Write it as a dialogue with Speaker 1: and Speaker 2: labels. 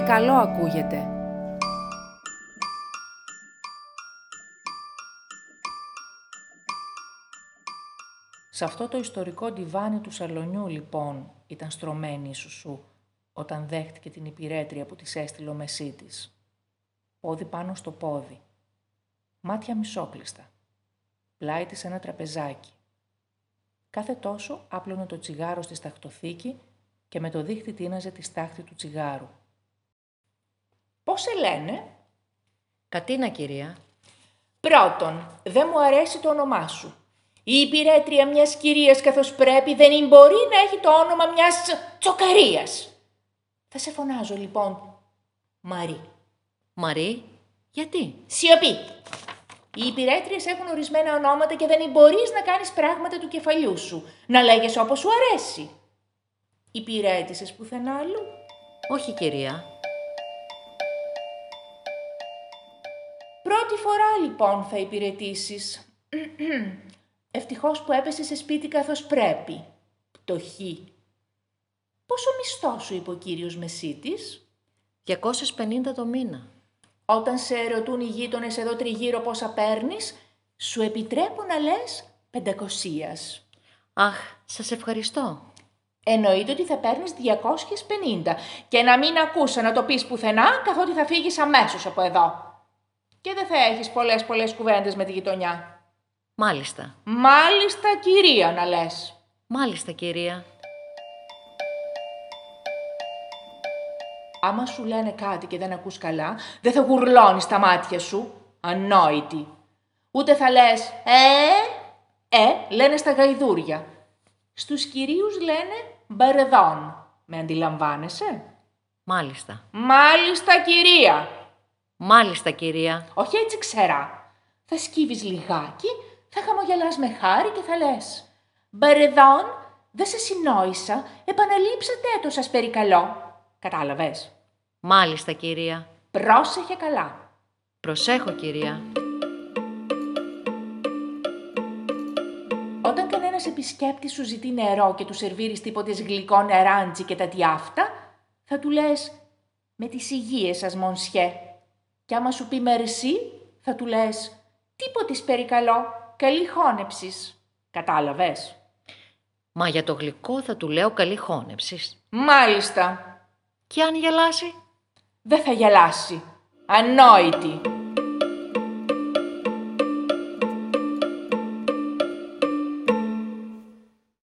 Speaker 1: καλό ακούγεται. Σε αυτό το ιστορικό ντιβάνι του σαλονιού, λοιπόν, ήταν στρωμένη η Σουσού, όταν δέχτηκε την υπηρέτρια που της έστειλε ο μεσί της. Πόδι πάνω στο πόδι. Μάτια μισόκλειστα. Πλάι της ένα τραπεζάκι. Κάθε τόσο άπλωνε το τσιγάρο στη σταχτοθήκη και με το δίχτυ τίναζε τη στάχτη του τσιγάρου. «Πώς σε λένε»
Speaker 2: Κατίνα, κυρία.
Speaker 1: «Πρώτον, δεν μου αρέσει το όνομά σου. Η υπηρέτρια μιας κυρίας καθώς πρέπει δεν μπορεί να έχει το όνομα μιας τσοκαρίας. Θα σε φωνάζω λοιπόν Μαρή.
Speaker 2: Μαρή, γιατί;
Speaker 1: Σιωπή. Οι υπηρέτριες έχουν ορισμένα ονόματα και δεν μπορείς να κάνεις πράγματα του κεφαλιού σου. Να λέγεσαι όπως σου αρέσει. Υπηρέτησες πουθενά άλλου.
Speaker 2: Όχι, κυρία.
Speaker 1: Πρώτη φορά λοιπόν θα υπηρετήσεις. Ευτυχώς που έπεσε σε σπίτι καθώς πρέπει. Πτωχή. Πόσο μισθό σου είπε ο κύριος Μεσίτης;
Speaker 2: 250 το μήνα.
Speaker 1: Όταν σε ερωτούν οι γείτονες εδώ τριγύρω πόσα παίρνεις, σου επιτρέπουν να λες πεντακοσίας.
Speaker 2: Αχ, σας ευχαριστώ.
Speaker 1: Εννοείται ότι θα παίρνεις 250 και να μην ακούσα να το πεις πουθενά καθότι θα φύγεις αμέσως από εδώ. Και δεν θα έχεις πολλές πολλές κουβέντες με τη γειτονιά.
Speaker 2: Μάλιστα.
Speaker 1: Μάλιστα κυρία να λες.
Speaker 2: Μάλιστα, κυρία.
Speaker 1: Άμα σου λένε κάτι και δεν ακούς καλά, δεν θα γουρλώνεις τα μάτια σου. Ανόητη. Ούτε θα λες «Ε, ε», λένε στα γαϊδούρια. Στους κυρίους λένε «μπαρεδόν». Με αντιλαμβάνεσαι;
Speaker 2: Μάλιστα.
Speaker 1: Μάλιστα κυρία.
Speaker 2: Μάλιστα, κυρία.
Speaker 1: Όχι έτσι ξερά. Θα σκύβεις λιγάκι, θα χαμογελάς με χάρη και θα λες «Μπαρεδόν, δεν σε συνόησα, επαναλείψατε το σας περικαλώ». Κατάλαβες;
Speaker 2: Μάλιστα, κυρία.
Speaker 1: Πρόσεχε καλά.
Speaker 2: Προσέχω, κυρία.
Speaker 1: Όταν κανένας επισκέπτης σου ζητεί νερό και του σερβίρεις τίποτε γλυκό νεράντζι και τα αυτά, θα του λες με τις υγείες σας, Μονσιέ. Και άμα σου πει μερσή, θα του λες τίποτε περικαλώ, καλή χώνεψης. Κατάλαβες;
Speaker 2: Μα για το γλυκό θα του λέω καλή χώνεψης.
Speaker 1: Μάλιστα.
Speaker 2: Και αν γελάσει;
Speaker 1: Δεν θα γελάσει. Ανόητη.